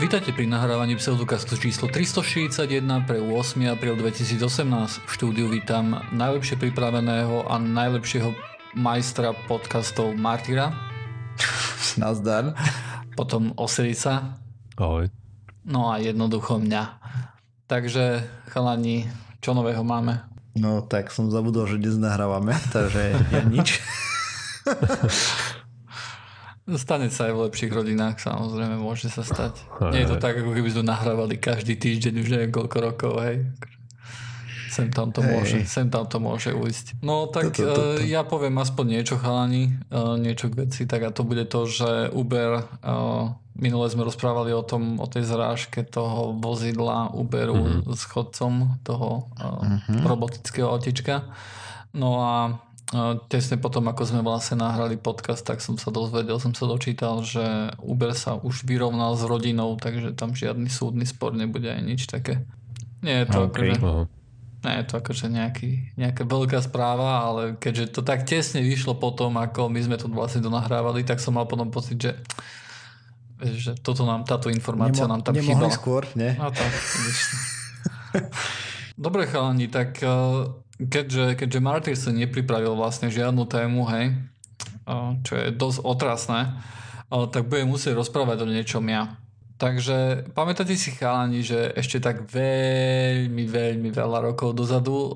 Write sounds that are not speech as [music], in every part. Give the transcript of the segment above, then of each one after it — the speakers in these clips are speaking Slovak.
Vítajte pri nahrávaní pseudokastu číslo 361 pre 8. apríl 2018. V štúdiu vítam najlepšie pripraveného a najlepšieho majstra podcastov Martyra. Nazdar. Potom Osirica. Ahoj. No a jednoducho mňa. Takže chalani, čo nového máme? No tak som zabudol, že dnes nahrávame, takže ja nič. [laughs] Stane sa aj v lepších rodinách, samozrejme, môže sa stať. Nie je to tak, ako keby sme nahrávali každý týždeň už neviem koľko rokov, hej. Sem tam to, hey. môže, sem tam to môže ujsť. No tak to, to, to, to. ja poviem aspoň niečo chalani, niečo k veci, tak a to bude to, že Uber, minule sme rozprávali o tom, o tej zrážke toho vozidla Uberu mm-hmm. s chodcom toho mm-hmm. robotického autička. No a tesne potom, ako sme vlastne nahrali podcast, tak som sa dozvedel, som sa dočítal, že Uber sa už vyrovnal s rodinou, takže tam žiadny súdny spor nebude aj nič také. Nie je to okay. akože, nie je to akože nejaký, nejaká veľká správa, ale keďže to tak tesne vyšlo potom, ako my sme to vlastne donahrávali, tak som mal potom pocit, že že toto nám, táto informácia Nemo, nám tam chýbala. skôr, nie? No tak, [laughs] Dobre chalani, tak keďže, keďže Martyr sa nepripravil vlastne žiadnu tému, hej, čo je dosť otrasné, tak budem musieť rozprávať o niečom ja. Takže pamätáte si chalani, že ešte tak veľmi, veľmi veľa rokov dozadu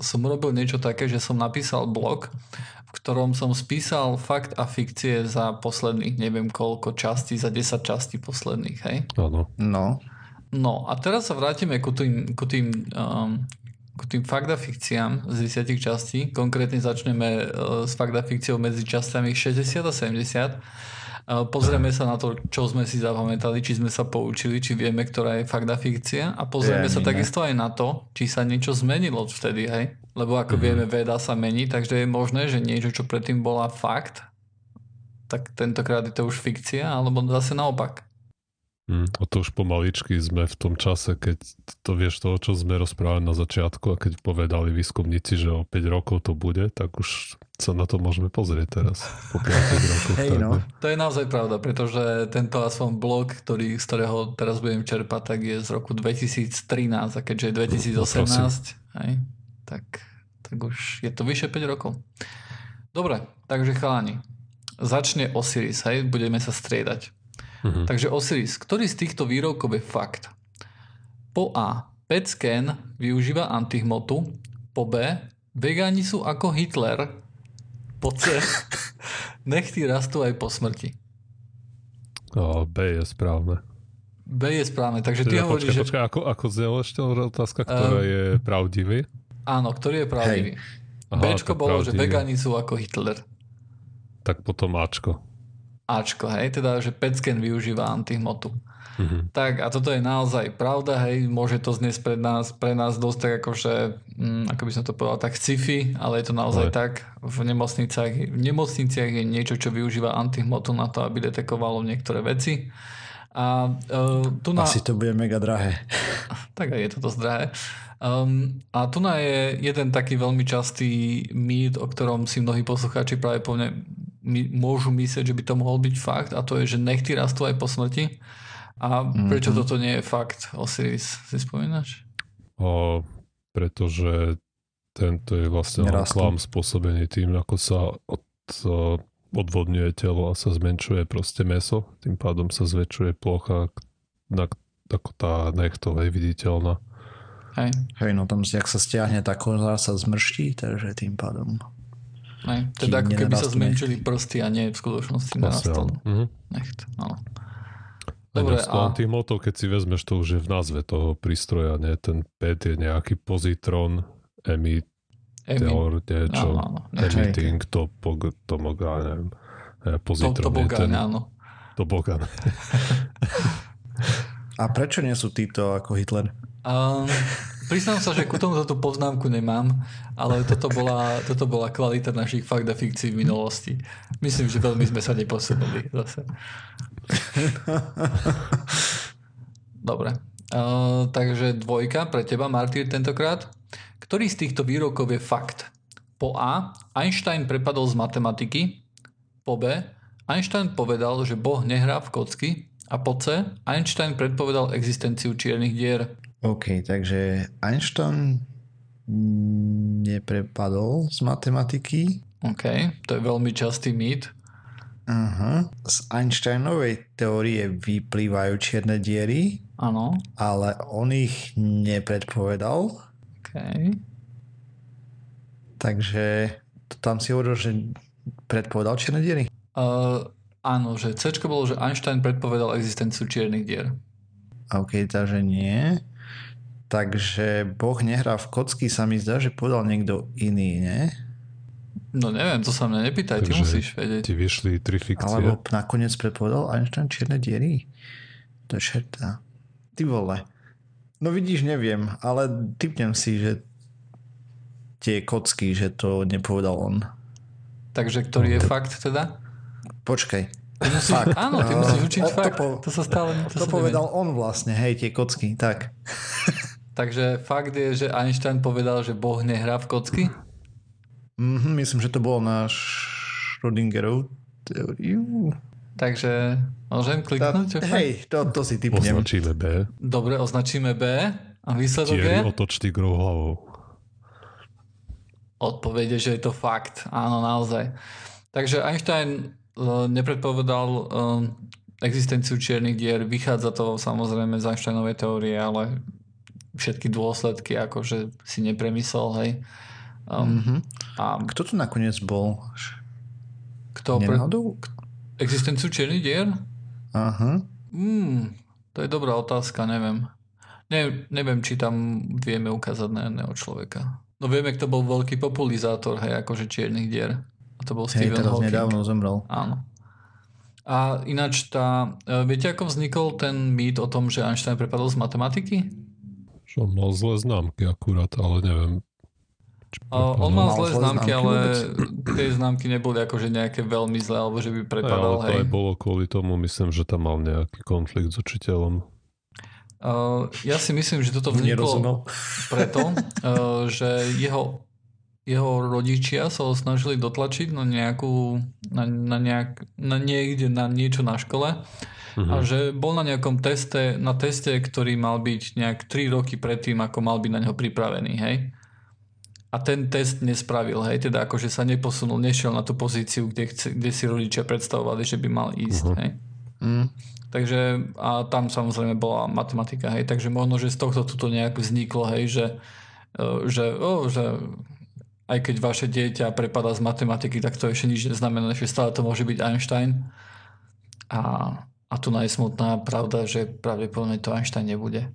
som urobil niečo také, že som napísal blog, v ktorom som spísal fakt a fikcie za posledných neviem koľko častí, za 10 častí posledných, hej? Áno. No. No a teraz sa vrátime ku tým, ku tým um, k tým fakt a fikciám z 10 častí. Konkrétne začneme e, s fakt a fikciou medzi časťami 60 a 70. E, pozrieme sa na to, čo sme si zapamätali, či sme sa poučili, či vieme, ktorá je fakt a fikcia. A pozrieme ja, sa nie. takisto aj na to, či sa niečo zmenilo vtedy, hej? Lebo ako mm-hmm. vieme, veda sa mení, takže je možné, že niečo, čo predtým bola fakt, tak tentokrát je to už fikcia, alebo zase naopak. Mm, a to už pomaličky sme v tom čase, keď to vieš toho, čo sme rozprávali na začiatku a keď povedali výskumníci, že o 5 rokov to bude, tak už sa na to môžeme pozrieť teraz. Po 5 [laughs] rokoch. Hey, no. To je naozaj pravda, pretože tento aspoň blog, ktorý, z ktorého teraz budem čerpať, tak je z roku 2013 a keďže je 2018, no, hej, tak, tak už je to vyše 5 rokov. Dobre, takže chalani, začne Osiris, hej, budeme sa striedať. Mm-hmm. Takže Osiris, ktorý z týchto výrokov je fakt? Po A. PET scan využíva antihmotu. Po B. Vegáni sú ako Hitler. Po C. [laughs] Nechty rastú aj po smrti. O, B je správne. B je správne, takže ty teda, hovoríš, počkaj, že... Počkaj, ako, ako znela ešte otázka, ktorá uh, je pravdivý? Áno, ktorý je pravdivý. Aha, Bčko bolo, pravdivý. že vegáni sú ako Hitler. Tak potom Ačko. Ačko, hej, teda, že PET využíva antihmotu. Mm-hmm. Tak a toto je naozaj pravda, hej, môže to znieť pre nás, pre nás dosť tak akože, hm, ako by som to povedal, tak sci-fi, ale je to naozaj Aj. tak. V nemocniciach, v nemocniciach je niečo, čo využíva antihmotu na to, aby detekovalo niektoré veci. A, uh, tu na... Asi to bude mega drahé. [laughs] tak aj je to dosť drahé. Um, a tu na je jeden taký veľmi častý mýt, o ktorom si mnohí poslucháči práve povne, my, môžu myslieť, že by to mohol byť fakt a to je, že nechty rastú aj po smrti. A prečo mm-hmm. toto nie je fakt, Osiris? Si spomínaš? O, pretože tento je vlastne klam spôsobený tým, ako sa od, odvodňuje telo a sa zmenšuje proste meso. Tým pádom sa zväčšuje plocha, na, ako tá nechtovej viditeľná. Hej. Hej, no tam, jak sa stiahne koza, sa zmrští, takže tým pádom Ne, teda ako keby sa zmenšili prsty a nie v skutočnosti narastol mm-hmm. necht. Áno. Dobre, a... tých motov, keď si vezmeš, to už je v názve toho prístroja, nie? Ten PET je nejaký pozitron, emit, teor, niečo, áno, áno, emitting, to, pog, to mogá, neviem, pozitron to, to je ten... áno. To bogan. a prečo nie sú títo ako Hitler? Um, Priznám sa, že ku tomu tú poznámku nemám, ale toto bola, toto bola kvalita našich fakt a fikcií v minulosti. Myslím, že veľmi sme sa neposunuli zase. Dobre. Uh, takže dvojka pre teba, Martyr, tentokrát. Ktorý z týchto výrokov je fakt? Po A. Einstein prepadol z matematiky. Po B. Einstein povedal, že Boh nehrá v kocky. A po C. Einstein predpovedal existenciu čiernych dier. OK, takže Einstein neprepadol z matematiky. OK, to je veľmi častý mýt. Uh-huh. Z Einsteinovej teórie vyplývajú čierne diery. Áno. Ale on ich nepredpovedal. OK. Takže tam si hovoril, že predpovedal čierne diery? Uh, áno, že C bolo, že Einstein predpovedal existenciu čiernych dier. OK, takže nie. Takže Boh nehrá v kocky, sa mi zdá, že povedal niekto iný, nie? No neviem, to sa mňa nepýtaj, ty musíš vedieť. Ti vyšli tri fikcie. Alebo nakoniec predpovedal Einstein čierne diery. To je šerta. Ty vole. No vidíš, neviem, ale typnem si, že tie kocky, že to nepovedal on. Takže ktorý je fakt teda? Počkaj. Ty musíš, fakt. Áno, ty musíš učiť uh, fakt. To, po, to sa stále... To, to povedal neviem. on vlastne, hej, tie kocky, tak. [laughs] Takže fakt je, že Einstein povedal, že Boh nehrá v kocky? Mm-hmm, myslím, že to bol náš Schrödingerov teóriu. Takže môžem kliknúť? Ta, hej, to, to si typnem. Označíme B. Dobre, označíme B. A výsledok Tieri je? otočný grou hlavou. Odpovede, že je to fakt. Áno, naozaj. Takže Einstein uh, nepredpovedal uh, existenciu čiernych dier. Vychádza to samozrejme z Einsteinovej teórie, ale všetky dôsledky akože si nepremyslel, hej. Um, mm-hmm. a Kto tu nakoniec bol? Kto? Pre... Existenciu čiernych dier? Aha. Mm, to je dobrá otázka, neviem. Ne, neviem, či tam vieme ukázať na jedného človeka. No vieme, kto bol veľký populizátor, hej, akože čiernych dier. A to bol hej, Stephen Hawking. nedávno zomrel. Áno. A ináč tá, e, viete, ako vznikol ten mýt o tom, že Einstein prepadol z matematiky? Že on mal zlé známky akurát, ale neviem. Uh, on mal zlé známky, ale tie známky neboli akože nejaké veľmi zlé, alebo že by prepadal. Aj, ale to hej. aj bolo kvôli tomu, myslím, že tam mal nejaký konflikt s učiteľom. Uh, ja si myslím, že toto vzniklo preto, uh, že jeho, jeho rodičia sa ho snažili dotlačiť na nejakú, na, na, nejak, na niekde, na niečo na škole uh-huh. a mhm. že bol na nejakom teste, na teste, ktorý mal byť nejak 3 roky predtým, ako mal byť na neho pripravený, hej. A ten test nespravil, hej, teda akože sa neposunul, nešiel na tú pozíciu, kde, chce, kde si rodičia predstavovali, že by mal ísť, uh-huh. hej. Mm. Takže a tam samozrejme bola matematika, hej, takže možno, že z tohto tuto nejak vzniklo, hej, že, e, že, oh, že aj keď vaše dieťa prepadá z matematiky, tak to ešte nič neznamená, že stále to môže byť Einstein. A a tu najsmutná pravda, že pravdepodobne to Einstein nebude.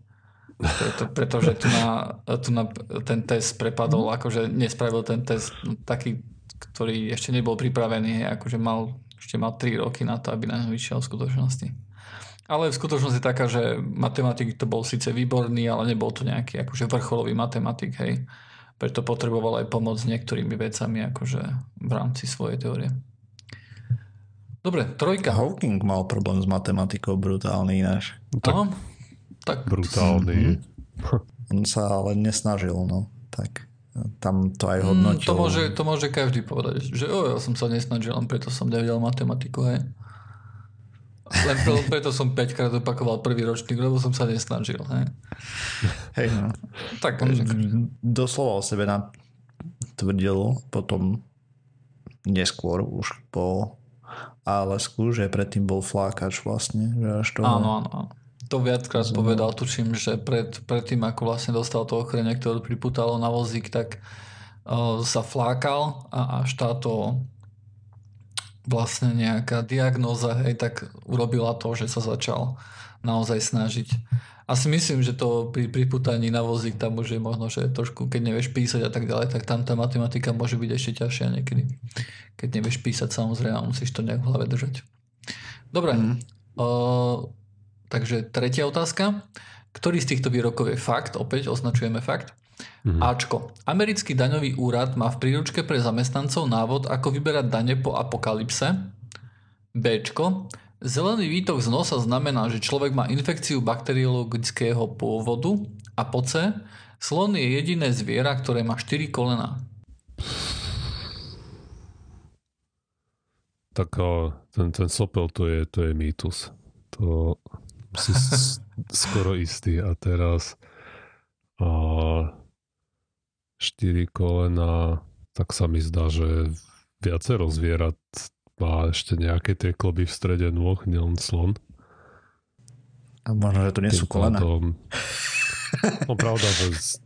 Preto, pretože tu na, tu na ten test prepadol, mhm. akože nespravil ten test taký, ktorý ešte nebol pripravený, akože mal, ešte mal 3 roky na to, aby na neho vyšiel v skutočnosti. Ale v skutočnosti je taká, že matematik to bol síce výborný, ale nebol to nejaký akože vrcholový matematik, hej. Preto potreboval aj pomoc s niektorými vecami akože v rámci svojej teórie. Dobre, trojka. Hawking mal problém s matematikou brutálny ináš. Tak, no, tak. Brutálny. Mm-hmm. On sa ale nesnažil, no. Tak tam to aj mm, hodnotil. Mm, to, môže, to môže každý povedať, že o, ja som sa nesnažil, len preto som nevedel matematiku, hej. Len preto som 5 krát opakoval prvý ročník, lebo som sa nesnažil. Hej, hej no. Tak, on doslova o sebe tvrdil potom neskôr už po ale skús, že predtým bol flákač vlastne. Že až toho... Áno, áno. To viackrát Zno. povedal, tuším, že pred, predtým, ako vlastne dostal to ochorenie, ktoré priputalo na vozík, tak uh, sa flákal a až táto vlastne nejaká diagnóza, hej, tak urobila to, že sa začal naozaj snažiť asi myslím, že to pri priputaní na vozík tam už je možno, že trošku, keď nevieš písať a tak ďalej, tak tam tá matematika môže byť ešte ťažšia niekedy. Keď nevieš písať, samozrejme, musíš to nejak v hlave držať. Dobre. Mm. Uh, takže tretia otázka. Ktorý z týchto výrokov je fakt? Opäť označujeme fakt. Mm. Ačko. Americký daňový úrad má v príručke pre zamestnancov návod, ako vyberať dane po apokalypse. Bčko. Zelený výtok z nosa znamená, že človek má infekciu bakteriologického pôvodu a po C, slon je jediné zviera, ktoré má 4 kolena. Tak ten, ten sopel to je, to je mýtus. To, si skoro istý. A teraz a, štyri kolena, tak sa mi zdá, že viacero zvierat má ešte nejaké tie kloby v strede nôh, nielen slon. A možno, že to nie sú kolena. Pádom, [laughs] no pravda, že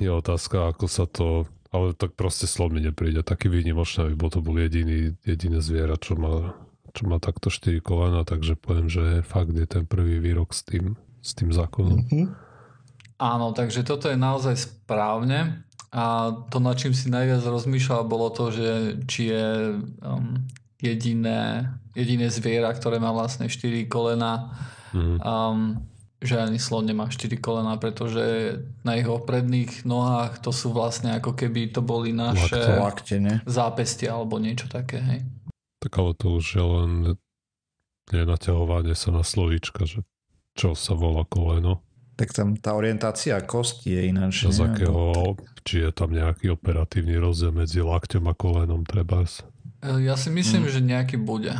je otázka, ako sa to ale tak proste slon mi nepríde. Taký výnimočný, aby to bol jediný, jediné zviera, čo má, čo má takto 4 kolena, takže poviem, že fakt je ten prvý výrok s tým, s tým zákonom. Mm-hmm. Áno, takže toto je naozaj správne. A to, nad čím si najviac rozmýšľal, bolo to, že či je um, jediné, jediné zviera, ktoré má vlastne 4 kolena. Mm-hmm. Um, že ani slon nemá 4 kolena, pretože na jeho predných nohách to sú vlastne ako keby to boli naše lakte, ne? zápestia alebo niečo také, hej. Tak ale to už je len nenaťahovanie sa na slovíčka, že čo sa volá koleno. Tak tam tá orientácia kosti je ináč. Z akého, či je tam nejaký operatívny rozdiel medzi lakťom a kolenom treba? Ja si myslím, hmm. že nejaký bude.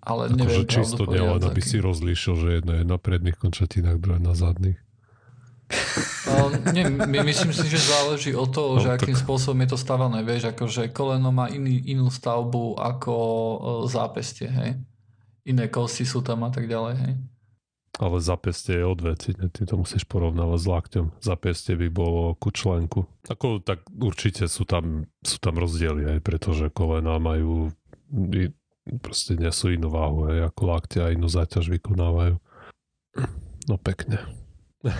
Ale Ako, neviem, že čisto nielen, aby si rozlíšil, že jedno je na predných končatinách, druhé na zadných. Uh, nie, my, myslím si, že záleží od toho, no, že akým tak... spôsobom je to stavané. Vieš, akože koleno má iný, inú stavbu ako uh, zápestie, hej. Iné kosti sú tam a tak ďalej, hej. Ale zápestie je od veci, ty to musíš porovnávať s lakťom. Zápestie by bolo ku členku. Ako, tak určite sú tam, sú tam rozdiely, aj pretože kolena majú proste nesú inú váhu, aj ako laktia inú záťaž vykonávajú. No pekne. [laughs]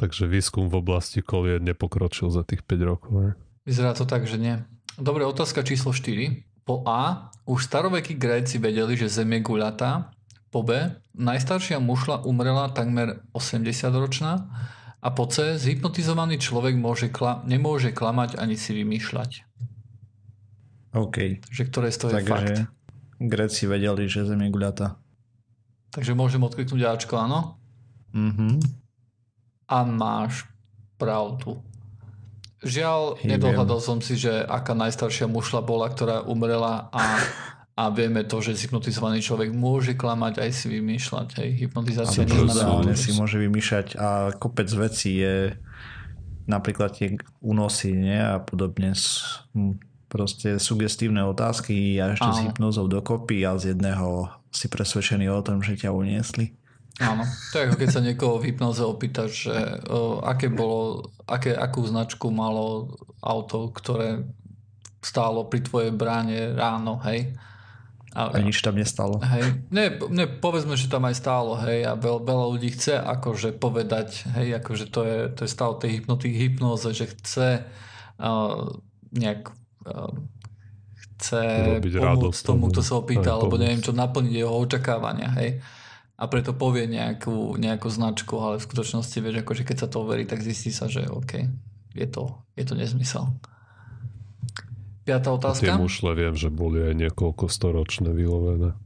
Takže výskum v oblasti kolien nepokročil za tých 5 rokov. Ne? Vyzerá to tak, že nie. Dobre, otázka číslo 4. Po A, už starovekí Gréci vedeli, že Zem je guľatá. Po B, najstaršia mušla umrela takmer 80 ročná. A po C, zhypnotizovaný človek môže kla- nemôže klamať ani si vymýšľať. OK. Takže ktoré z toho je fakt. Gréci vedeli, že Zem je guľata. Takže môžem odkliknúť Ačko, áno? Mhm. A máš pravdu. Žiaľ, Hej, nedohľadal som si, že aká najstaršia mušla bola, ktorá umrela a, [laughs] a vieme to, že hypnotizovaný človek môže klamať aj si vymýšľať. Hej, hypnotizácia neznamená. si môže vymýšľať a kopec vecí je napríklad tie únosy nie? a podobne proste sugestívne otázky a ešte Áno. s hypnozou dokopy a z jedného si presvedčený o tom, že ťa uniesli. Áno, to je ako keď sa niekoho v hypnoze opýta, že o, aké bolo, aké, akú značku malo auto, ktoré stálo pri tvojej bráne ráno, hej. A, a nič tam nestalo. Hej. Ne, ne, povedzme, že tam aj stálo, hej, a veľ, veľa ľudí chce akože povedať, hej, akože to je, to je stav tej hypnoty, hypnoze, že chce uh, nejak Ehm, chce pomôcť tomu, kto sa opýta, alebo neviem čo, naplniť jeho očakávania, hej. A preto povie nejakú, nejakú značku, ale v skutočnosti vieš, akože keď sa to overí, tak zistí sa, že OK, je to, je to nezmysel. Piatá otázka. Tie mušle viem, že boli aj niekoľko storočné vylovené.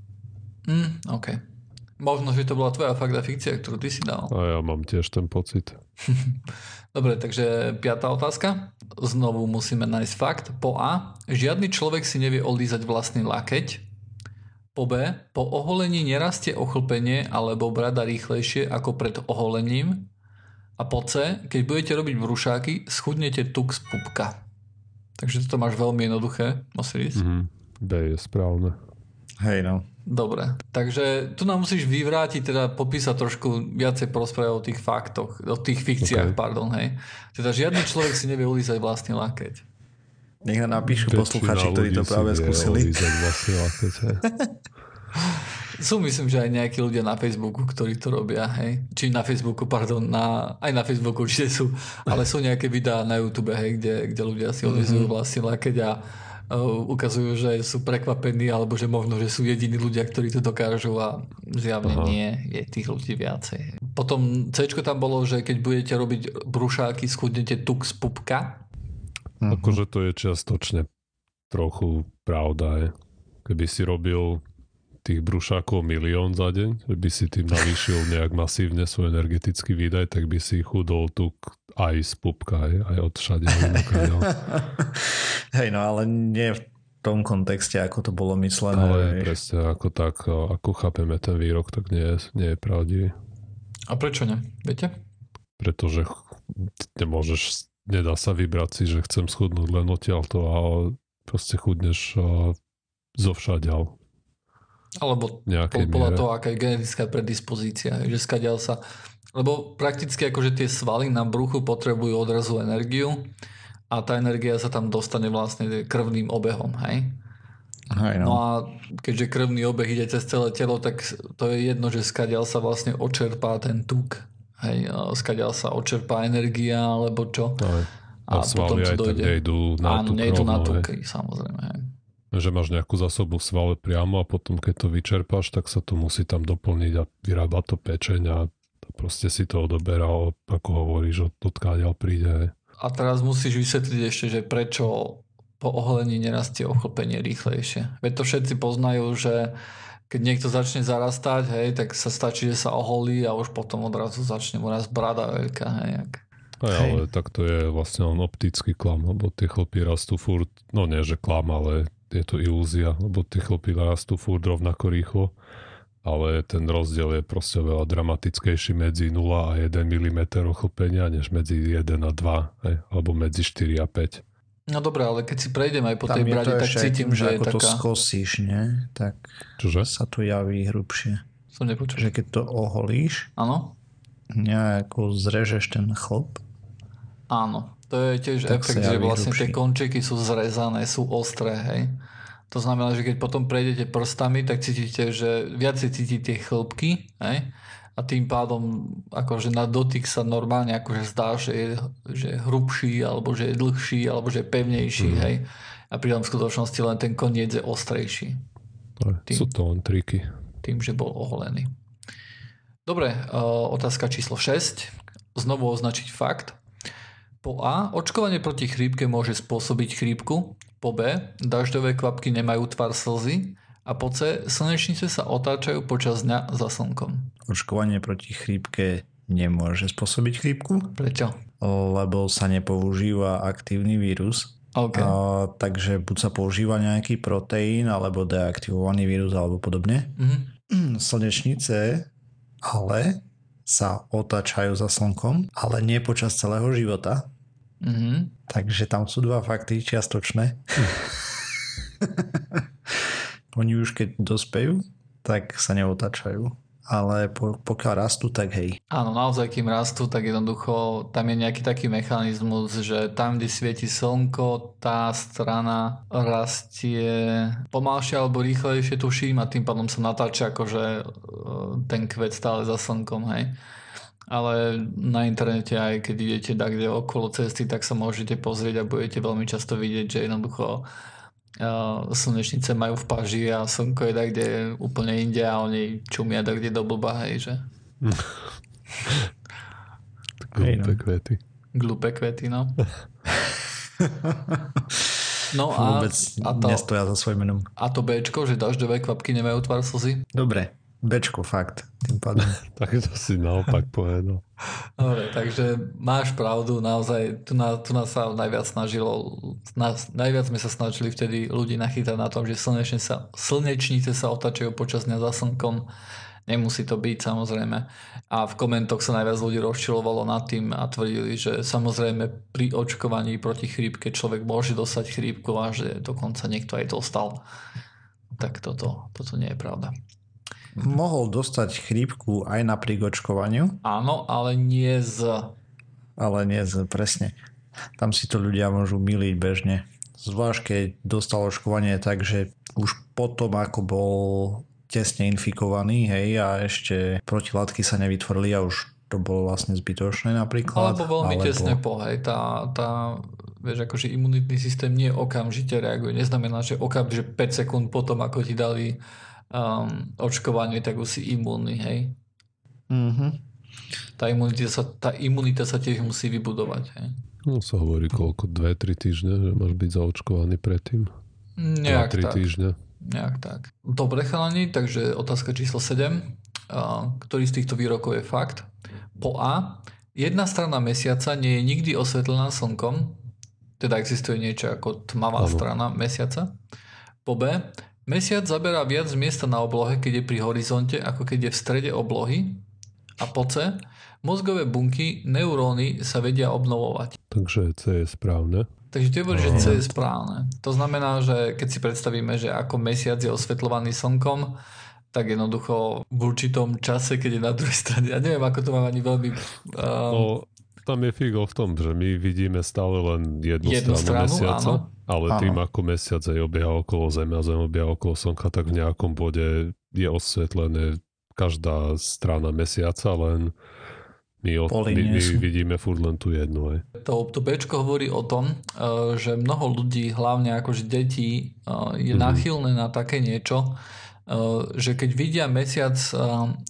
Mm, OK. Možno, že to bola tvoja fakta fikcia, ktorú ty si dal. A ja mám tiež ten pocit. [laughs] Dobre, takže piatá otázka. Znovu musíme nájsť fakt. Po A. Žiadny človek si nevie odlízať vlastný lakeť. Po B. Po oholení nerastie ochlpenie alebo brada rýchlejšie ako pred oholením. A po C. Keď budete robiť brúšáky, schudnete tuk z pupka. Takže toto máš veľmi jednoduché, Osiris. Mm-hmm. B je správne. Hej no. Dobre, takže tu nám musíš vyvrátiť, teda popísať trošku viacej prosprávať o tých faktoch, o tých fikciách, okay. pardon, hej. Teda žiadny človek si nevie ulízať vlastný lakeť. Nech nám napíšu posluchači, ktorí to práve skúsili. [laughs] Sú myslím, že aj nejakí ľudia na Facebooku, ktorí to robia, hej. Či na Facebooku, pardon, na, aj na Facebooku určite sú, ale sú nejaké videá na YouTube, hej, kde, kde ľudia si odvizujú mm-hmm. vlastný lakeť a ukazujú, že sú prekvapení alebo že možno, že sú jediní ľudia, ktorí to dokážu a zjavne Aha. nie, je tých ľudí viacej. Potom C tam bolo, že keď budete robiť brušáky, schudnete tuk z pupka. Mhm. Akože to je čiastočne trochu pravda. Je. Keby si robil tých brušákov milión za deň, že by si tým navýšil nejak masívne svoj energetický výdaj, tak by si chudol tuk aj z pupka, aj, aj od všade. [laughs] Hej, no ale nie tom kontexte, ako to bolo myslené. Ale presne ako tak, ako chápeme ten výrok, tak nie, nie je pravdivý. A prečo ne? Viete? Pretože nemôžeš, nedá sa vybrať si, že chcem schudnúť len odtiaľto a proste chudneš zo všadiaľ. Alebo podľa toho, aká je genetická predispozícia, že skadiaľ sa... Lebo prakticky akože tie svaly na bruchu potrebujú odrazu energiu a tá energia sa tam dostane vlastne krvným obehom, hej? Aj, no. no a keďže krvný obeh ide cez celé telo, tak to je jedno, že skadiaľ sa vlastne očerpá ten tuk. Hej, skadiaľ sa očerpá energia, alebo čo. Aj. A, a potom to dojde. nejdú na Áno, tuk nejdú na tuk, samozrejme. Hej že máš nejakú zásobu v svale priamo a potom keď to vyčerpáš, tak sa to musí tam doplniť a vyrába to pečeň a proste si to odoberá, ako hovoríš, od odkáďal príde. A teraz musíš vysvetliť ešte, že prečo po oholení nerastie ochlpenie rýchlejšie. Veď to všetci poznajú, že keď niekto začne zarastať, hej, tak sa stačí, že sa oholí a už potom odrazu začne mu raz brada veľká. Hej, jak. Aj, ale tak to je vlastne len optický klam, lebo tie chlpy rastú furt, no nie, že klam, ale je to ilúzia, lebo tie chlopy rastú furt rovnako rýchlo, ale ten rozdiel je proste veľa dramatickejší medzi 0 a 1 mm ochlpenia, než medzi 1 a 2, hej, alebo medzi 4 a 5. No dobré, ale keď si prejdem aj po Tam tej brade, tak cítim, že je ako taká... to skosíš, nie? Tak Čože? sa to javí hrubšie. Som nepočul. Že keď to oholíš, Áno? nejako zrežeš ten chlop. Áno. To je tiež tak efekt, že vlastne hrubší. tie končeky sú zrezané, sú ostré, hej. To znamená, že keď potom prejdete prstami, tak cítite, že viac cítite chlpky, hej. A tým pádom akože na dotyk sa normálne akože zdá, že je, že je hrubší, alebo že je dlhší, alebo že je pevnejší, mm. hej. A pritom v skutočnosti len ten koniec je ostrejší. Tým, sú to len triky. Tým, že bol oholený. Dobre, otázka číslo 6. Znovu označiť fakt. Po A. Očkovanie proti chrípke môže spôsobiť chrípku. Po B. Dažďové kvapky nemajú tvar slzy. A po C. Slnečnice sa otáčajú počas dňa za slnkom. Očkovanie proti chrípke nemôže spôsobiť chrípku. Prečo? Lebo sa nepoužíva aktívny vírus. Okay. A, takže buď sa používa nejaký proteín, alebo deaktivovaný vírus, alebo podobne. Mm-hmm. [clears throat] Slnečnice ale sa otáčajú za slnkom, ale nie počas celého života. Mm-hmm. Takže tam sú dva fakty čiastočné. [laughs] Oni už keď dospejú, tak sa neotačajú. Ale po, pokiaľ rastú, tak hej. Áno, naozaj, kým rastú, tak jednoducho tam je nejaký taký mechanizmus, že tam, kde svieti slnko, tá strana rastie pomalšie alebo rýchlejšie, tuším, a tým pádom sa natáča akože e, ten kvet stále za slnkom, hej ale na internete aj keď idete kde okolo cesty, tak sa môžete pozrieť a budete veľmi často vidieť, že jednoducho uh, slnečnice majú v paži a slnko je kde úplne inde a oni čumia kde do blba, hej, že? [laughs] Glúpe no. kvety. Glúpe kvety, no. [laughs] No a, a to, nestoja za svojím menom. A to Bčko, že dažďové kvapky nemajú tvar slzy? Dobre, Bčko, fakt, tým pádom. [laughs] tak to si naopak povedal. Dobre, takže máš pravdu, naozaj, tu, na, tu nás sa najviac snažilo, nás, najviac sme sa snažili vtedy ľudí nachytať na tom, že slnečnice sa, slnečnice sa otačajú počas dňa za slnkom. Nemusí to byť samozrejme. A v komentoch sa najviac ľudí rozčilovalo nad tým a tvrdili, že samozrejme pri očkovaní proti chrípke človek môže dostať chrípku a že dokonca niekto aj dostal. Tak toto, toto nie je pravda mohol dostať chrípku aj napriek očkovaniu. Áno, ale nie z... Ale nie z, presne. Tam si to ľudia môžu miliť bežne. Zvlášť keď dostal očkovanie tak, že už potom ako bol tesne infikovaný, hej, a ešte protilátky sa nevytvorili a už to bolo vlastne zbytočné napríklad. Alebo veľmi alebo... tesne po, hej, tá, tá vieš, akože imunitný systém nie okamžite reaguje. Neznamená, že okamžite 5 sekúnd potom, ako ti dali um, očkovaniu, tak už si imúnny, hej? Mm-hmm. Tá, imunita sa, tá imunita sa tiež musí vybudovať, hej? No sa hovorí koľko, 2-3 týždne, že máš byť zaočkovaný predtým? Nejak 2-3 tak. týždne. Nejak tak. Dobre chalani, takže otázka číslo 7. Uh, ktorý z týchto výrokov je fakt? Po A. Jedna strana mesiaca nie je nikdy osvetlená slnkom, teda existuje niečo ako tmavá ano. strana mesiaca. Po B. Mesiac zaberá viac miesta na oblohe, keď je pri horizonte, ako keď je v strede oblohy. A po C. Mozgové bunky, neuróny sa vedia obnovovať. Takže C je správne. Takže ty hovoríš, že C je správne. To znamená, že keď si predstavíme, že ako mesiac je osvetľovaný slnkom, tak jednoducho v určitom čase, keď je na druhej strane, ja neviem, ako to mám ani veľmi... Um... No, tam je figo v tom, že my vidíme stále len jednu, jednu stranu, stranu mesiaca, áno. ale áno. tým, ako mesiac aj obieha okolo Zeme a Zem obieha okolo Slnka, tak v nejakom bode je osvetlené každá strana mesiaca, len my, od, my, my vidíme furt len tú jednu. Aj. To, to Bčko hovorí o tom, uh, že mnoho ľudí, hlavne akože deti, uh, je mm-hmm. náchylné na také niečo, že keď vidia mesiac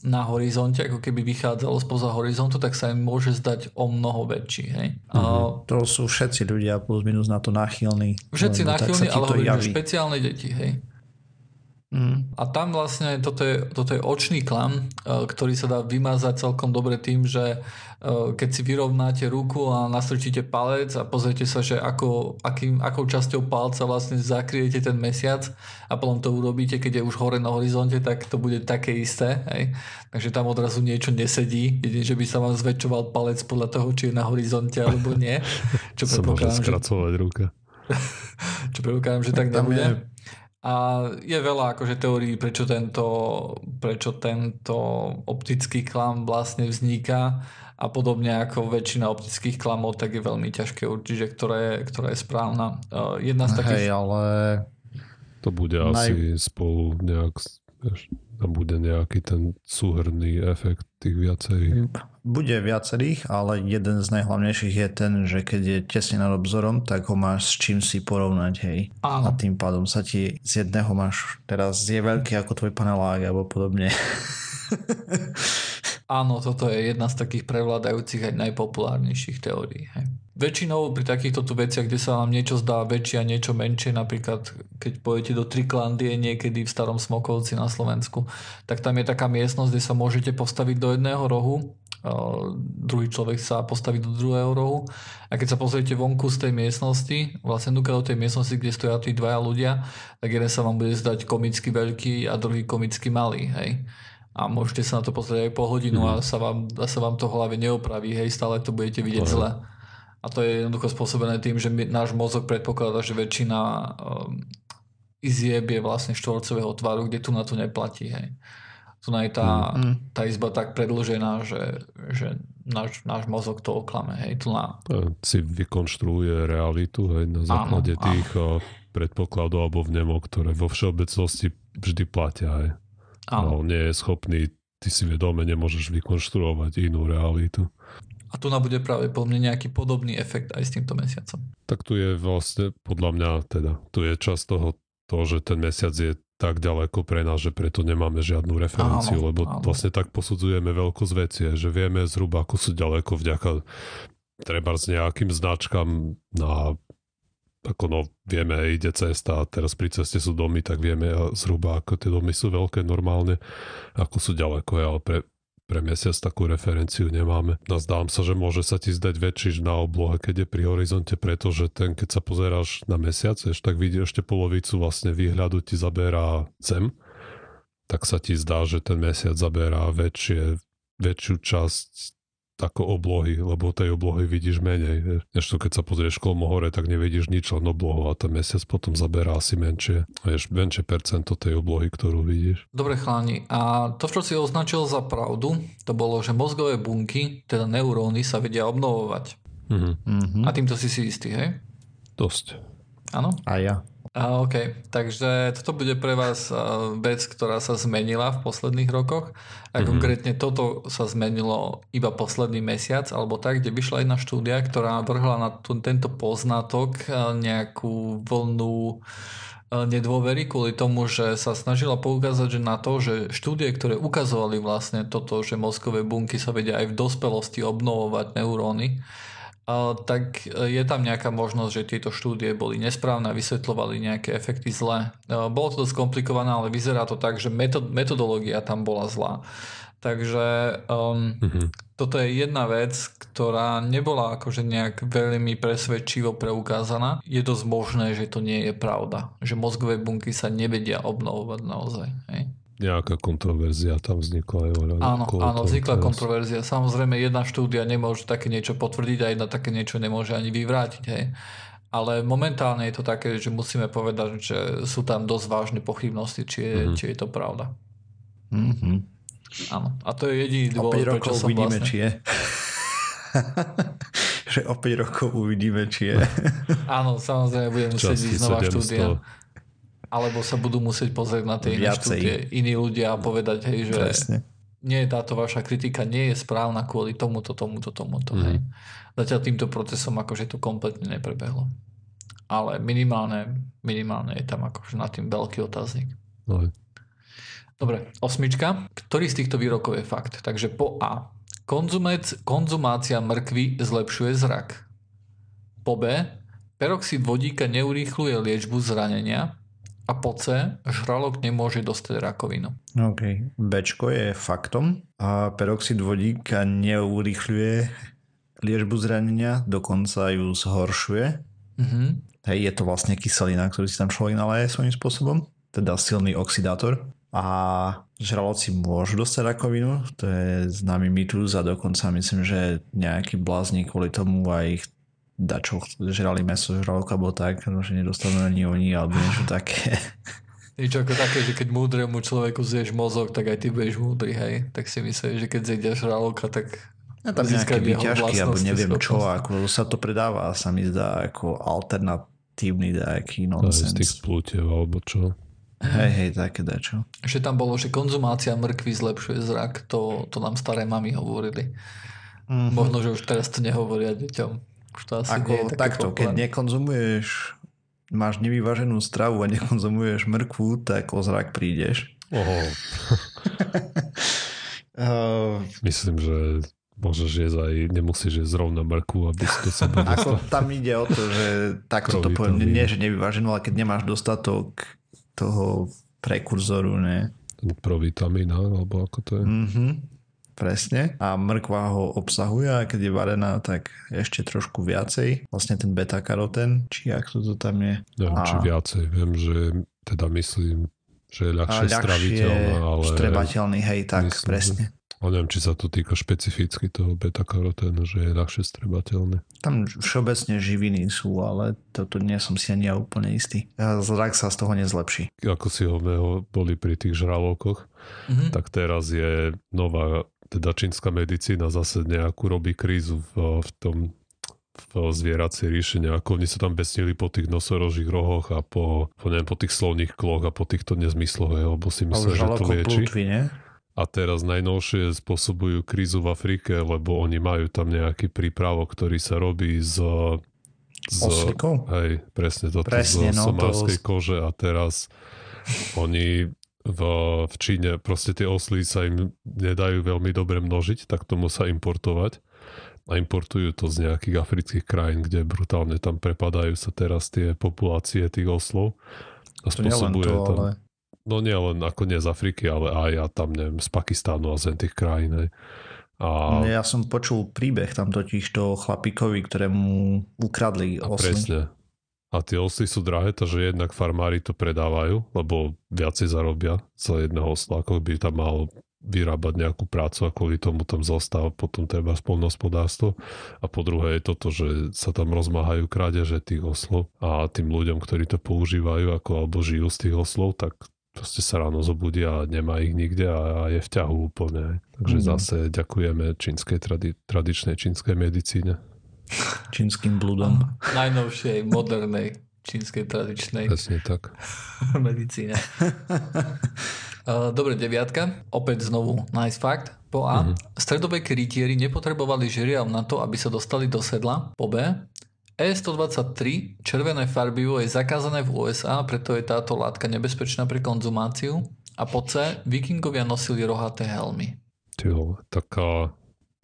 na horizonte, ako keby vychádzalo spoza horizontu, tak sa im môže zdať o mnoho väčší. Hej? Mm-hmm. To sú všetci ľudia plus minus na to náchylní. Všetci náchylní, ale hovorím, špeciálne deti. Hej? Mm. A tam vlastne toto je, toto je očný klam, e, ktorý sa dá vymazať celkom dobre tým, že e, keď si vyrovnáte ruku a nastrčíte palec a pozriete sa, že ako, akým, akou časťou palca vlastne zakriete ten mesiac a potom to urobíte, keď je už hore na horizonte, tak to bude také isté. Hej? Takže tam odrazu niečo nesedí, jedine, že by sa vám zväčšoval palec podľa toho, či je na horizonte alebo nie. [laughs] Čo sa môže skracovať že... ruka. [laughs] čo predpokladám, že tak, tak nebude. Je a je veľa akože teórií, prečo tento, prečo tento optický klam vlastne vzniká a podobne ako väčšina optických klamov, tak je veľmi ťažké určiť, že ktorá je, ktorá je správna. Uh, jedna z takých... Hej, ale... To bude naj... asi spolu nejak tam bude nejaký ten súhrný efekt tých viacerých. Bude viacerých, ale jeden z najhlavnejších je ten, že keď je tesne nad obzorom, tak ho máš s čím si porovnať, hej. Áno. A tým pádom sa ti z jedného máš, teraz je veľký ako tvoj panelák alebo podobne. [laughs] Áno, toto je jedna z takých prevládajúcich aj najpopulárnejších teórií. Hej. Väčšinou pri takýchto tu veciach, kde sa vám niečo zdá väčšie a niečo menšie, napríklad keď pôjdete do Triklandie niekedy v Starom Smokovci na Slovensku, tak tam je taká miestnosť, kde sa môžete postaviť do jedného rohu, druhý človek sa postaví do druhého rohu a keď sa pozriete vonku z tej miestnosti, vlastne do tej miestnosti, kde stoja tí dvaja ľudia, tak jeden sa vám bude zdať komicky veľký a druhý komicky malý. Hej a môžete sa na to pozrieť aj po hodinu mm. a sa vám, a sa vám to v hlave neopraví, hej, stále to budete vidieť zle. A to je jednoducho spôsobené tým, že my, náš mozog predpokladá, že väčšina um, izieb je vlastne štvorcového tvaru, kde tu na to neplatí, hej. Tu je tá, mm. tá izba tak predlžená, že, že náš, náš mozog to oklame, hej, tu na... Si vykonštruuje realitu, hej, na základe áno, tých áno. predpokladov alebo vnemok, ktoré vo všeobecnosti vždy platia, hej. Áno. No, nie je schopný, ty si vedome nemôžeš vykonštruovať inú realitu. A tu bude práve po mne nejaký podobný efekt aj s týmto mesiacom. Tak tu je vlastne, podľa mňa teda, tu je čas toho, to, že ten mesiac je tak ďaleko pre nás, že preto nemáme žiadnu referenciu, áno, lebo áno. vlastne tak posudzujeme veľkosť veci, že vieme zhruba, ako sú ďaleko vďaka treba s nejakým značkám na ako no, vieme, ide cesta a teraz pri ceste sú domy, tak vieme zhruba, ako tie domy sú veľké normálne, ako sú ďaleko, ale pre, pre mesiac takú referenciu nemáme. Nazdám sa, že môže sa ti zdať väčší na oblohe, keď je pri horizonte, pretože ten, keď sa pozeráš na mesiac, ešte tak vidíš ešte polovicu vlastne výhľadu ti zaberá zem, tak sa ti zdá, že ten mesiac zaberá väčšie, väčšiu časť ako oblohy, lebo tej oblohy vidíš menej. Než to, keď sa pozrieš kolmo hore, tak nevidíš nič, len oblohu a ten mesiac potom zaberá asi menšie, vieš, menšie percento tej oblohy, ktorú vidíš. Dobre chláni, a to, čo si označil za pravdu, to bolo, že mozgové bunky, teda neuróny, sa vedia obnovovať. Mm-hmm. A týmto si si istý, hej? Dosť. Áno? A ja. A, OK, takže toto bude pre vás vec, ktorá sa zmenila v posledných rokoch. A mm-hmm. konkrétne toto sa zmenilo iba posledný mesiac, alebo tak, kde vyšla jedna štúdia, ktorá vrhla na tu, tento poznatok nejakú vlnu nedôvery kvôli tomu, že sa snažila poukázať že na to, že štúdie, ktoré ukazovali vlastne toto, že mozkové bunky sa vedia aj v dospelosti obnovovať neuróny, tak je tam nejaká možnosť, že tieto štúdie boli nesprávne a vysvetľovali nejaké efekty zlé. Bolo to dosť komplikované, ale vyzerá to tak, že metod, metodológia tam bola zlá. Takže um, mm-hmm. toto je jedna vec, ktorá nebola akože nejak veľmi presvedčivo preukázaná. Je dosť možné, že to nie je pravda. Že mozgové bunky sa nevedia obnovovať naozaj. Hej? Nejaká kontroverzia tam vznikla. Aj áno, áno, vznikla teraz. kontroverzia. Samozrejme, jedna štúdia nemôže také niečo potvrdiť a jedna také niečo nemôže ani vyvrátiť. Hej. Ale momentálne je to také, že musíme povedať, že sú tam dosť vážne pochybnosti, či je, mm-hmm. či je to pravda. Mm-hmm. Áno. A to je jediný dôvod, o 5 rokov uvidíme, vlastne... či je. [laughs] že o 5 rokov uvidíme, či je. Áno, samozrejme budeme musieť ísť znova štúdia. Alebo sa budú musieť pozrieť na tie iné štúdie iní ľudia a povedať, hej, že Presne. nie táto vaša kritika nie je správna kvôli tomuto, tomuto, tomuto. Mm. Hej. Zatiaľ týmto procesom akože to kompletne neprebehlo. Ale minimálne, minimálne je tam akože na tým veľký otáznik. No. Dobre, osmička. Ktorý z týchto výrokov je fakt? Takže po A. Konzumec, konzumácia mrkvy zlepšuje zrak. Po B. Peroxid vodíka neurýchluje liečbu zranenia. A po C. Žralok nemôže dostať rakovinu. OK. Bčko je faktom a peroxid vodíka neurýchľuje liečbu zranenia, dokonca ju zhoršuje. Mm-hmm. Hej, je to vlastne kyselina, ktorú si tam človek nalaje svojím spôsobom, teda silný oxidátor a žraloci môžu dostať rakovinu, to je známy mýtus a dokonca myslím, že nejaký bláznik kvôli tomu aj dačo žrali meso žraloka, alebo tak, no, že nedostanú ani oni alebo niečo [laughs] také. Niečo ako také, že keď múdremu človeku zješ mozog, tak aj ty budeš múdry, hej. Tak si myslíš, že keď zjedieš žraloka, tak ja tam nejaké výťažky, alebo neviem čo, ako sa to predáva, sa mi zdá ako alternatívny nejaký nonsens. Z tých plútev, alebo čo. Hej, hej, také dačo. Ešte tam bolo, že konzumácia mrkvy zlepšuje zrak, to, to nám staré mami hovorili. Mm-hmm. Možno, že už teraz to nehovoria deťom. Už to asi Ako, nie je takto, keď nekonzumuješ, máš nevyváženú stravu a nekonzumuješ mrkvu, tak o zrak prídeš. Oho. uh, [laughs] [laughs] Myslím, že Môžeš jesť aj, nemusíš jesť zrovna mrku, aby si to sebe Ako tam ide o to, že [laughs] takto to poviem, nie, že nevyváženú, ale keď nemáš dostatok toho prekurzoru, ne? Provitamína, alebo ako to je. Mm-hmm, presne. A mrkva ho obsahuje a keď je varená, tak ešte trošku viacej. Vlastne ten beta-karoten, či ak to, to tam je. Neviem, a... či viacej. Viem, že teda myslím, že je ľahšie, ľahšie straviteľná, ale... Strebateľný, hej, tak, myslím, presne. Že neviem, či sa to týka špecificky toho beta-karoténu, že je ľahšie strebateľné. Tam všeobecne živiny sú, ale toto nie som si ani ja úplne istý. Zrak sa z toho nezlepší. Ako si ho boli pri tých žralokoch, mm-hmm. tak teraz je nová, teda čínska medicína zase nejakú robí krízu v, v tom v zvieracej ríši nejako. Oni sa tam besnili po tých nosorožích rohoch a po, po, neviem, po tých slovných kloch a po týchto nezmysloch, lebo si mysleli, že to lieči. Plútvy, nie? a teraz najnovšie spôsobujú krízu v Afrike, lebo oni majú tam nejaký prípravok, ktorý sa robí z... z Oslikov? Hej, presne toto presne, z no, somárskej to... kože a teraz oni v, v Číne, proste tie osly sa im nedajú veľmi dobre množiť, tak tomu sa importovať a importujú to z nejakých afrických krajín, kde brutálne tam prepadajú sa teraz tie populácie tých oslov a spôsobuje to, tam... Ale No nie len ako nie z Afriky, ale aj ja tam neviem, z Pakistánu a z tých krajín. A... Ja som počul príbeh tam totiž to chlapíkovi, ktorému ukradli osly. Presne. A tie osly sú drahé, takže jednak farmári to predávajú, lebo viacej zarobia za jedného osla, ako by tam mal vyrábať nejakú prácu a kvôli tomu tam zostáva potom treba spolnohospodárstvo. A po druhé je toto, že sa tam rozmáhajú krádeže tých oslov a tým ľuďom, ktorí to používajú ako alebo žijú z tých oslov, tak proste sa ráno zobudia a nemá ich nikde a, je v ťahu úplne. Takže mm. zase ďakujeme čínskej tradi- tradičnej čínskej medicíne. Čínskym bludom. [laughs] Najnovšej, modernej čínskej tradičnej Presne tak. [laughs] medicíne. [laughs] Dobre, deviatka. Opäť znovu nice fact. Po A. Mm-hmm. Stredoveké rytieri nepotrebovali žeriav na to, aby sa dostali do sedla. Po B. E123, červené farbivo, je zakázané v USA, preto je táto látka nebezpečná pre konzumáciu. A po C, vikingovia nosili rohaté helmy. Tyjo, taká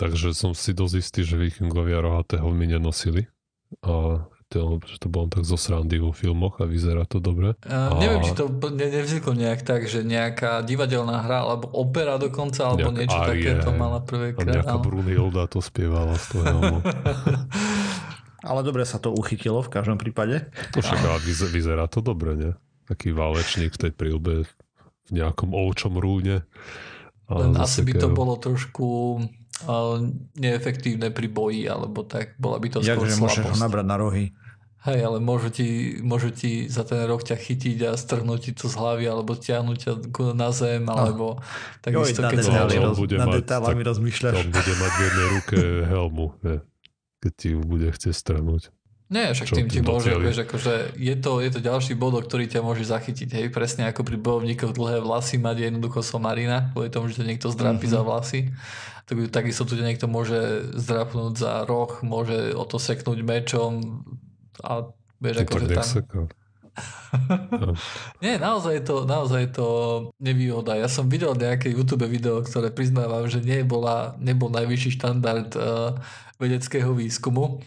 takže som si dosť istý, že vikingovia rohaté helmy nenosili. A to, že to bolo tak zo srandy vo filmoch a vyzerá to dobre. Uh, a... Neviem, či to ne, nevzniklo nejak tak, že nejaká divadelná hra alebo opera dokonca, alebo Nejak niečo také to mala prvýkrát. A nejaká Brunilda to spievala z toho helmu. [laughs] Ale dobre sa to uchytilo v každom prípade. To však vyzerá to dobre, nie? Taký válečník v tej prílbe v nejakom ovčom rúne. Len asi by to bolo trošku neefektívne pri boji, alebo tak. Bola by to Jak, skôr že môžeš ho nabrať na rohy. Hej, ale môžu ti, môžu ti za ten roh ťa chytiť a strhnúť ti to z hlavy, alebo stiahnuť ťa na zem, alebo no. takisto, keď sa... Roz, bude na mať, detailami rozmýšľaš. On bude mať v jednej ruke helmu, ne, keď ti ju bude chcieť strhnúť. Nie, však tým ti môže, vieš, akože je to, je to ďalší bod, ktorý ťa môže zachytiť, hej, presne ako pri bojovníkoch dlhé vlasy mať jednoducho somarina, kvôli tomu, že ťa niekto zdrápi mm-hmm. za vlasy. Tak, takisto tu niekto môže zdrapnúť za roh, môže o to seknúť mečom, a vieš, ako, že tam... no. [laughs] Nie, naozaj je, to, naozaj to nevýhoda. Ja som videl nejaké YouTube video, ktoré priznávam, že nebola, nebol najvyšší štandard uh, vedeckého výskumu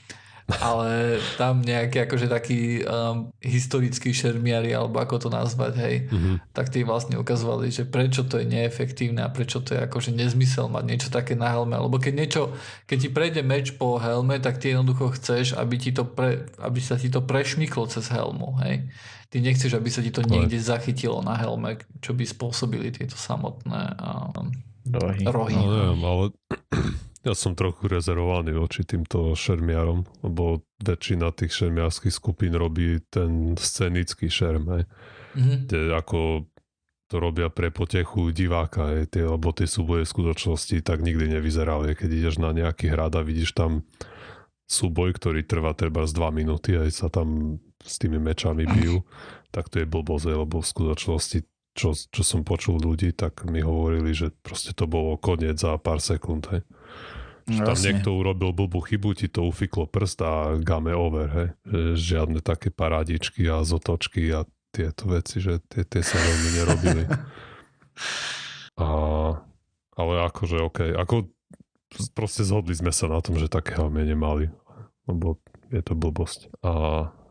ale tam nejaký akože taký um, historický šermiari, alebo ako to nazvať, hej, mm-hmm. tak tí vlastne ukazovali, že prečo to je neefektívne a prečo to je akože nezmysel mať niečo také na helme, lebo keď niečo, keď ti prejde meč po helme, tak ty jednoducho chceš, aby, ti to pre, aby sa ti to prešmyklo cez helmu, hej. Ty nechceš, aby sa ti to niekde zachytilo na helme, čo by spôsobili tieto samotné um, rohy. rohy. No, neviem, ale ja som trochu rezervovaný voči týmto šermiarom, lebo väčšina tých šermiarských skupín robí ten scenický šerm, hej. Mm-hmm. Kde ako to robia pre potechu diváka, hej, tie, lebo tie súboje v skutočnosti tak nikdy nevyzerali. Keď ideš na nejaký hrad a vidíš tam súboj, ktorý trvá treba z 2 minúty a sa tam s tými mečami bijú, tak to je blboze, lebo v skutočnosti čo, čo som počul ľudí, tak mi hovorili, že proste to bolo koniec za pár sekúnd. Hej. Že tam Jasne. niekto urobil blbú chybu, ti to ufiklo prst a game over, hej. Žiadne také parádičky a zotočky a tieto veci, že tie, tie sa veľmi nerobili. [laughs] A, ale akože OK, ako proste zhodli sme sa na tom, že také helmy nemali, lebo je to blbosť. A,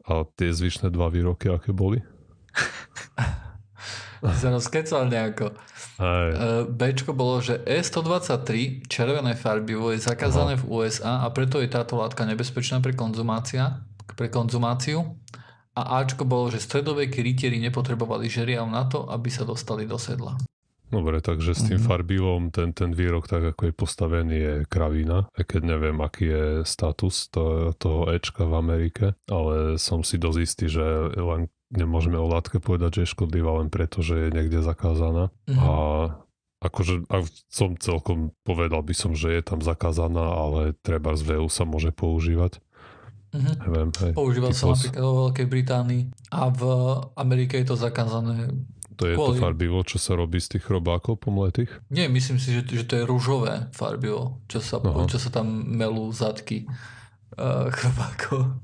a tie zvyšné dva výroky, aké boli? [laughs] [laughs] sa rozkecal nejako. Aj. E, Bčko bolo, že E123 červené farbivo je zakázané Aha. v USA a preto je táto látka nebezpečná pre, konzumácia, pre konzumáciu. A Ačko bolo, že stredoveky rytieri nepotrebovali žeriav na to, aby sa dostali do sedla. Dobre, takže s tým mm-hmm. farbivom ten, ten výrok, tak ako je postavený, je kravína. Aj keď neviem, aký je status to, toho Ečka v Amerike, ale som si dosť istý, že len nemôžeme o látke povedať, že je škodlivá len preto, že je niekde zakázaná. Mm-hmm. A akože a som celkom povedal by som, že je tam zakázaná, ale treba z VU sa môže používať. Mm-hmm. Neviem, hej, Používal sa napríklad vo Veľkej Británii a v Amerike je to zakázané. To je kvôli... to farbivo, čo sa robí z tých chrobákov pomletých? Nie, myslím si, že, že to je rúžové farbivo, čo sa, čo sa tam melú zadky chrobákov.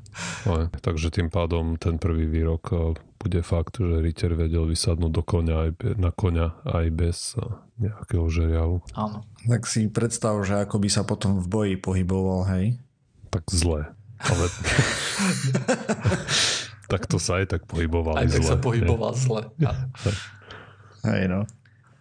No, takže tým pádom ten prvý výrok eh, bude fakt, že Ritter vedel vysadnúť do koňa aj, na koňa aj bez eh, nejakého žeriavu. Áno. Tak si predstav, že ako by sa potom v boji pohyboval, hej? Tak zle. Ale... [laughs] tak to sa aj tak pohyboval aj tak zle. sa pohyboval je. zle. [laughs] Hej no.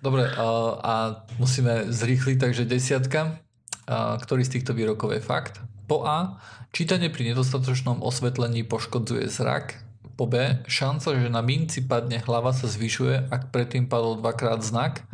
Dobre, a, a musíme zrýchliť, takže desiatka. A, ktorý z týchto výrokov je fakt? Po A. Čítanie pri nedostatočnom osvetlení poškodzuje zrak. Po B. Šanca, že na minci padne hlava sa zvyšuje, ak predtým padol dvakrát znak.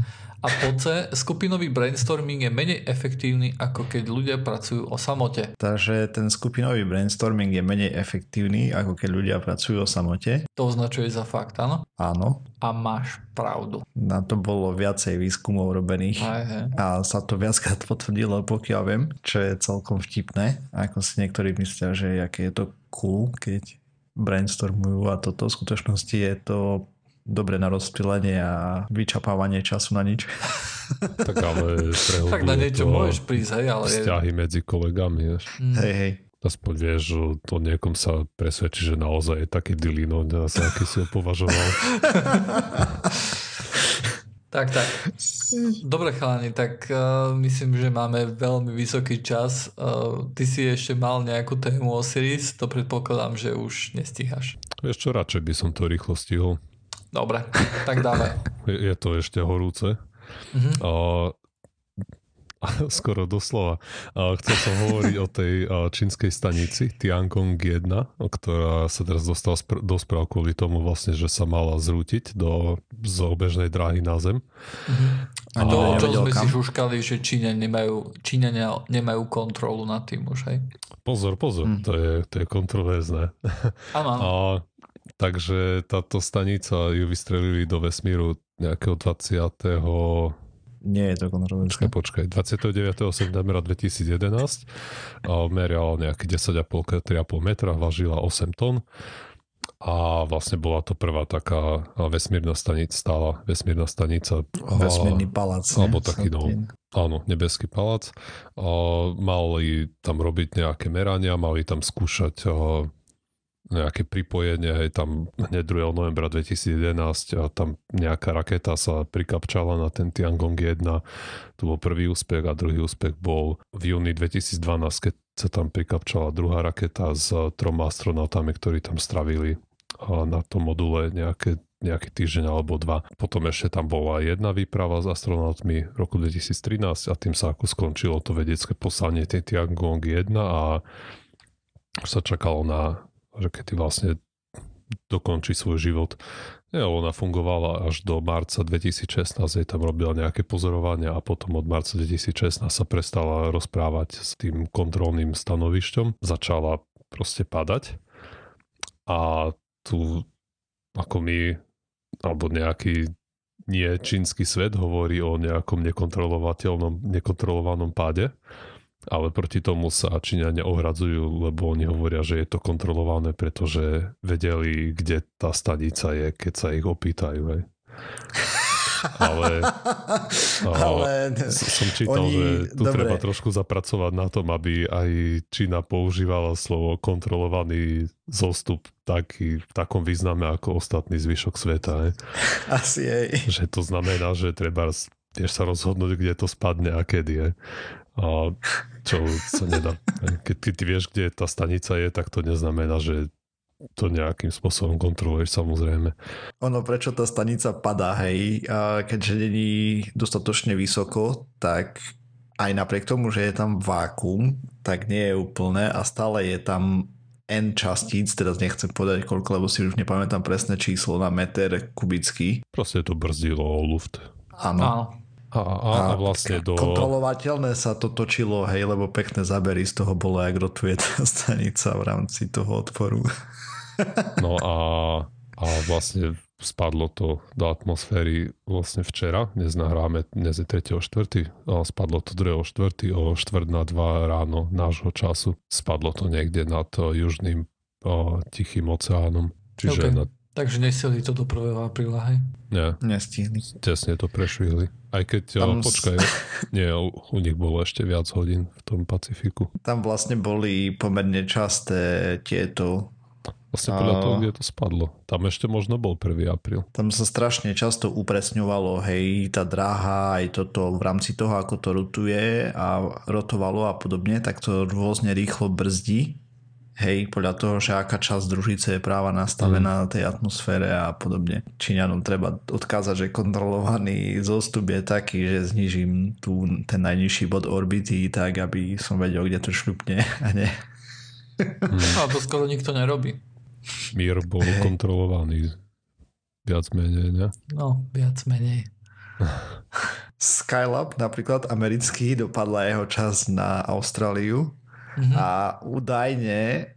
A po C. Skupinový brainstorming je menej efektívny, ako keď ľudia pracujú o samote. Takže ten skupinový brainstorming je menej efektívny, ako keď ľudia pracujú o samote. To označuje za fakt, áno? Áno. A máš pravdu. Na to bolo viacej výskumov robených aj, aj. a sa to viackrát [laughs] potvrdilo, pokiaľ viem, čo je celkom vtipné. Ako si niektorí myslia, že aké je to cool, keď brainstormujú a toto v skutočnosti je to dobre na rozptýlenie a vyčapávanie času na nič. [laughs] Tak ale tak na niečo môžeš prísť, hej, ale... Vzťahy medzi kolegami, vieš. Mm. Hej, hej. Aspoň vieš, že to niekom sa presvedčí, že naozaj je taký dilino, sa aký si ho považoval. [laughs] Tak, tak. Dobre chalani, tak uh, myslím, že máme veľmi vysoký čas. Uh, ty si ešte mal nejakú tému o Series, to predpokladám, že už nestíhaš. Ešte radšej by som to rýchlo stihol. Dobre, tak dáme. Je, je to ešte horúce. Uh-huh. Uh, skoro doslova. Chcel som hovoriť o tej čínskej stanici Tiangong 1, ktorá sa teraz dostala do správ kvôli tomu vlastne, že sa mala zrútiť do, z obežnej dráhy na zem. Mm-hmm. A to, a, čo sme kam? si šuškali, že Číňania nemajú, Číňania nemajú kontrolu nad tým už, hej? Pozor, pozor, mm. to, je, to je kontroverzné. Áno. Takže táto stanica ju vystrelili do vesmíru nejakého 20. Nie je to kontroverzné. Počkaj, 29. septembra 2011 merial nejaký 10,5 3,5 metra, vážila 8 tón a vlastne bola to prvá taká vesmírna stanica, stála vesmírna stanica. Vesmírny palác. Alebo taký, no, áno, nebeský palác. A mali tam robiť nejaké merania, mali tam skúšať nejaké pripojenie, hej, tam hneď 2. novembra 2011 a tam nejaká raketa sa prikapčala na ten Tiangong 1. Tu bol prvý úspech a druhý úspech bol v júni 2012, keď sa tam prikapčala druhá raketa s troma astronautami, ktorí tam stravili na tom module nejaké nejaký týždeň alebo dva. Potom ešte tam bola jedna výprava s astronautmi v roku 2013 a tým sa ako skončilo to vedecké poslanie tej Tiangong 1 a sa čakalo na že keď vlastne dokončí svoj život. Ja, ona fungovala až do marca 2016, jej tam robila nejaké pozorovania a potom od marca 2016 sa prestala rozprávať s tým kontrolným stanovišťom. Začala proste padať a tu ako my, alebo nejaký nie čínsky svet hovorí o nejakom nekontrolovateľnom, nekontrolovanom páde ale proti tomu sa Číňania ohradzujú, lebo oni hovoria, že je to kontrolované, pretože vedeli, kde tá stanica je, keď sa ich opýtajú. Hej. Ale, [laughs] ale som čítal, oni, že tu dobre. treba trošku zapracovať na tom, aby aj Čína používala slovo kontrolovaný zostup taký, v takom význame ako ostatný zvyšok sveta. Hej. [laughs] Asi aj. Že to znamená, že treba tiež sa rozhodnúť, kde to spadne a kedy. Je. A čo sa nedá. Keď ty, ty vieš, kde tá stanica je, tak to neznamená, že to nejakým spôsobom kontroluješ samozrejme. Ono, prečo tá stanica padá, hej, a keďže není dostatočne vysoko, tak aj napriek tomu, že je tam vákum, tak nie je úplné a stále je tam N častíc, teraz nechcem povedať koľko, lebo si už nepamätám presné číslo na meter kubický. Proste to brzdilo o luft. Áno. A, a, a vlastne do... Kontrolovateľné sa to točilo, hej, lebo pekné zábery z toho bolo, jak rotuje tá [laughs] stanica v rámci toho odporu. No a, a vlastne spadlo to do atmosféry vlastne včera, dnes nahráme, dnes je 3.4. A spadlo to 2.4. o 4 na 2 ráno nášho času. Spadlo to niekde nad južným o, Tichým oceánom. Čiže okay. na Takže nestihli to do 1. apríla, hej? Nie. Nestihli. Tesne to prešvihli. Aj keď, tam počkaj, [laughs] nie, u, u nich bolo ešte viac hodín v tom Pacifiku. Tam vlastne boli pomerne časté tieto Vlastne podľa toho, kde to spadlo. Tam ešte možno bol 1. apríl. Tam sa strašne často upresňovalo, hej, tá dráha, aj toto v rámci toho, ako to rotuje a rotovalo a podobne, tak to rôzne rýchlo brzdí Hej, podľa toho, že aká časť družice je práva nastavená mm. na tej atmosfére a podobne. Číňanom treba odkázať, že kontrolovaný zostup je taký, že znižím tu ten najnižší bod orbity tak, aby som vedel, kde to šľupne a ne. Mm. [laughs] A to skoro nikto nerobí. Mír bol kontrolovaný viac menej, ne? No, viac menej. Skylab napríklad americký dopadla jeho čas na Austráliu Mm-hmm. A údajne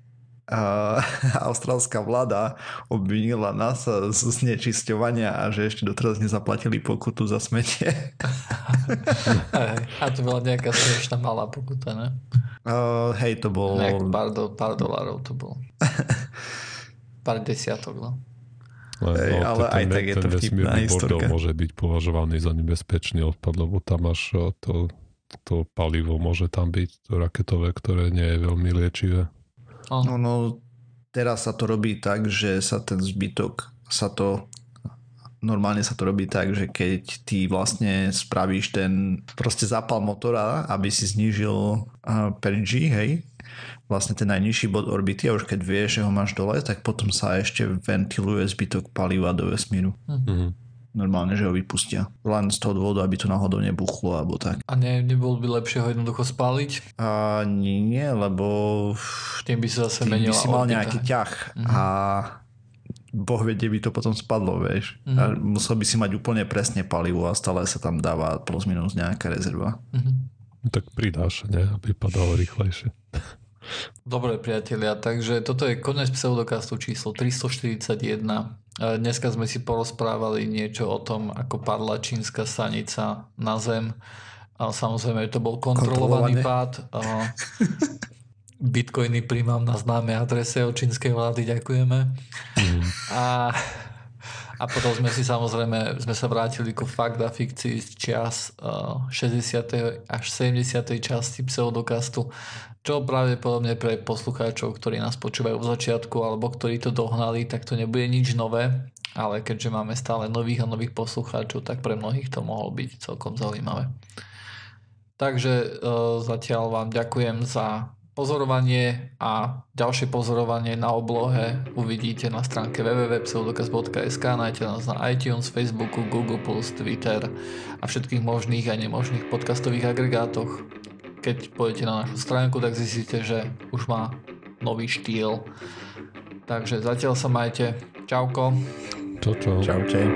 uh, [laughs] austrálska vláda obvinila NASA z znečisťovania a že ešte doteraz nezaplatili pokutu za smetie. [laughs] a to bola nejaká strašná malá pokuta, ne? Uh, hej, to bol... Nejak pár, do, pár dolárov to bol. pár desiatok, no. Hej, no, ale ten, aj tak je to vtipná historka. môže byť považovaný za nebezpečný odpad, lebo tam máš to to palivo môže tam byť, to raketové, ktoré nie je veľmi liečivé. No, no teraz sa to robí tak, že sa ten zbytok sa to normálne sa to robí tak, že keď ty vlastne spravíš ten proste zápal motora, aby si znížil uh, per G, hej, vlastne ten najnižší bod orbity a už keď vieš, že ho máš dole, tak potom sa ešte ventiluje zbytok paliva do vesmíru. Mm-hmm normálne, že ho vypustia. Len z toho dôvodu, aby to náhodou nebuchlo alebo tak. A ne, nebolo by lepšie ho jednoducho spáliť? A nie, lebo tým by sa zase menila by si mal nejaký ťah uh-huh. a boh vie, kde by to potom spadlo, vieš. Uh-huh. A musel by si mať úplne presne palivo a stále sa tam dáva plus minus nejaká rezerva. Uh-huh. Tak pridáš, ne? Aby padalo rýchlejšie. Dobre priatelia, takže toto je konec pseudokastu číslo 341. Dneska sme si porozprávali niečo o tom, ako padla čínska stanica na zem. A samozrejme, to bol kontrolovaný pád. [laughs] Bitcoiny príjmam na známe adrese od čínskej vlády, ďakujeme. Mm. A a potom sme si samozrejme, sme sa vrátili ku fakt a fikcii z čias uh, 60. až 70. časti pseudokastu, čo pravdepodobne pre poslucháčov, ktorí nás počúvajú v začiatku alebo ktorí to dohnali, tak to nebude nič nové, ale keďže máme stále nových a nových poslucháčov, tak pre mnohých to mohol byť celkom zaujímavé. Takže uh, zatiaľ vám ďakujem za Pozorovanie a ďalšie pozorovanie na oblohe uvidíte na stránke www.pseudokaz.sk nájdete nás na iTunes, Facebooku, Google+, Twitter a všetkých možných a nemožných podcastových agregátoch. Keď pôjdete na našu stránku, tak zistíte, že už má nový štýl. Takže zatiaľ sa majte. Čauko. Čau, čau. Čaute.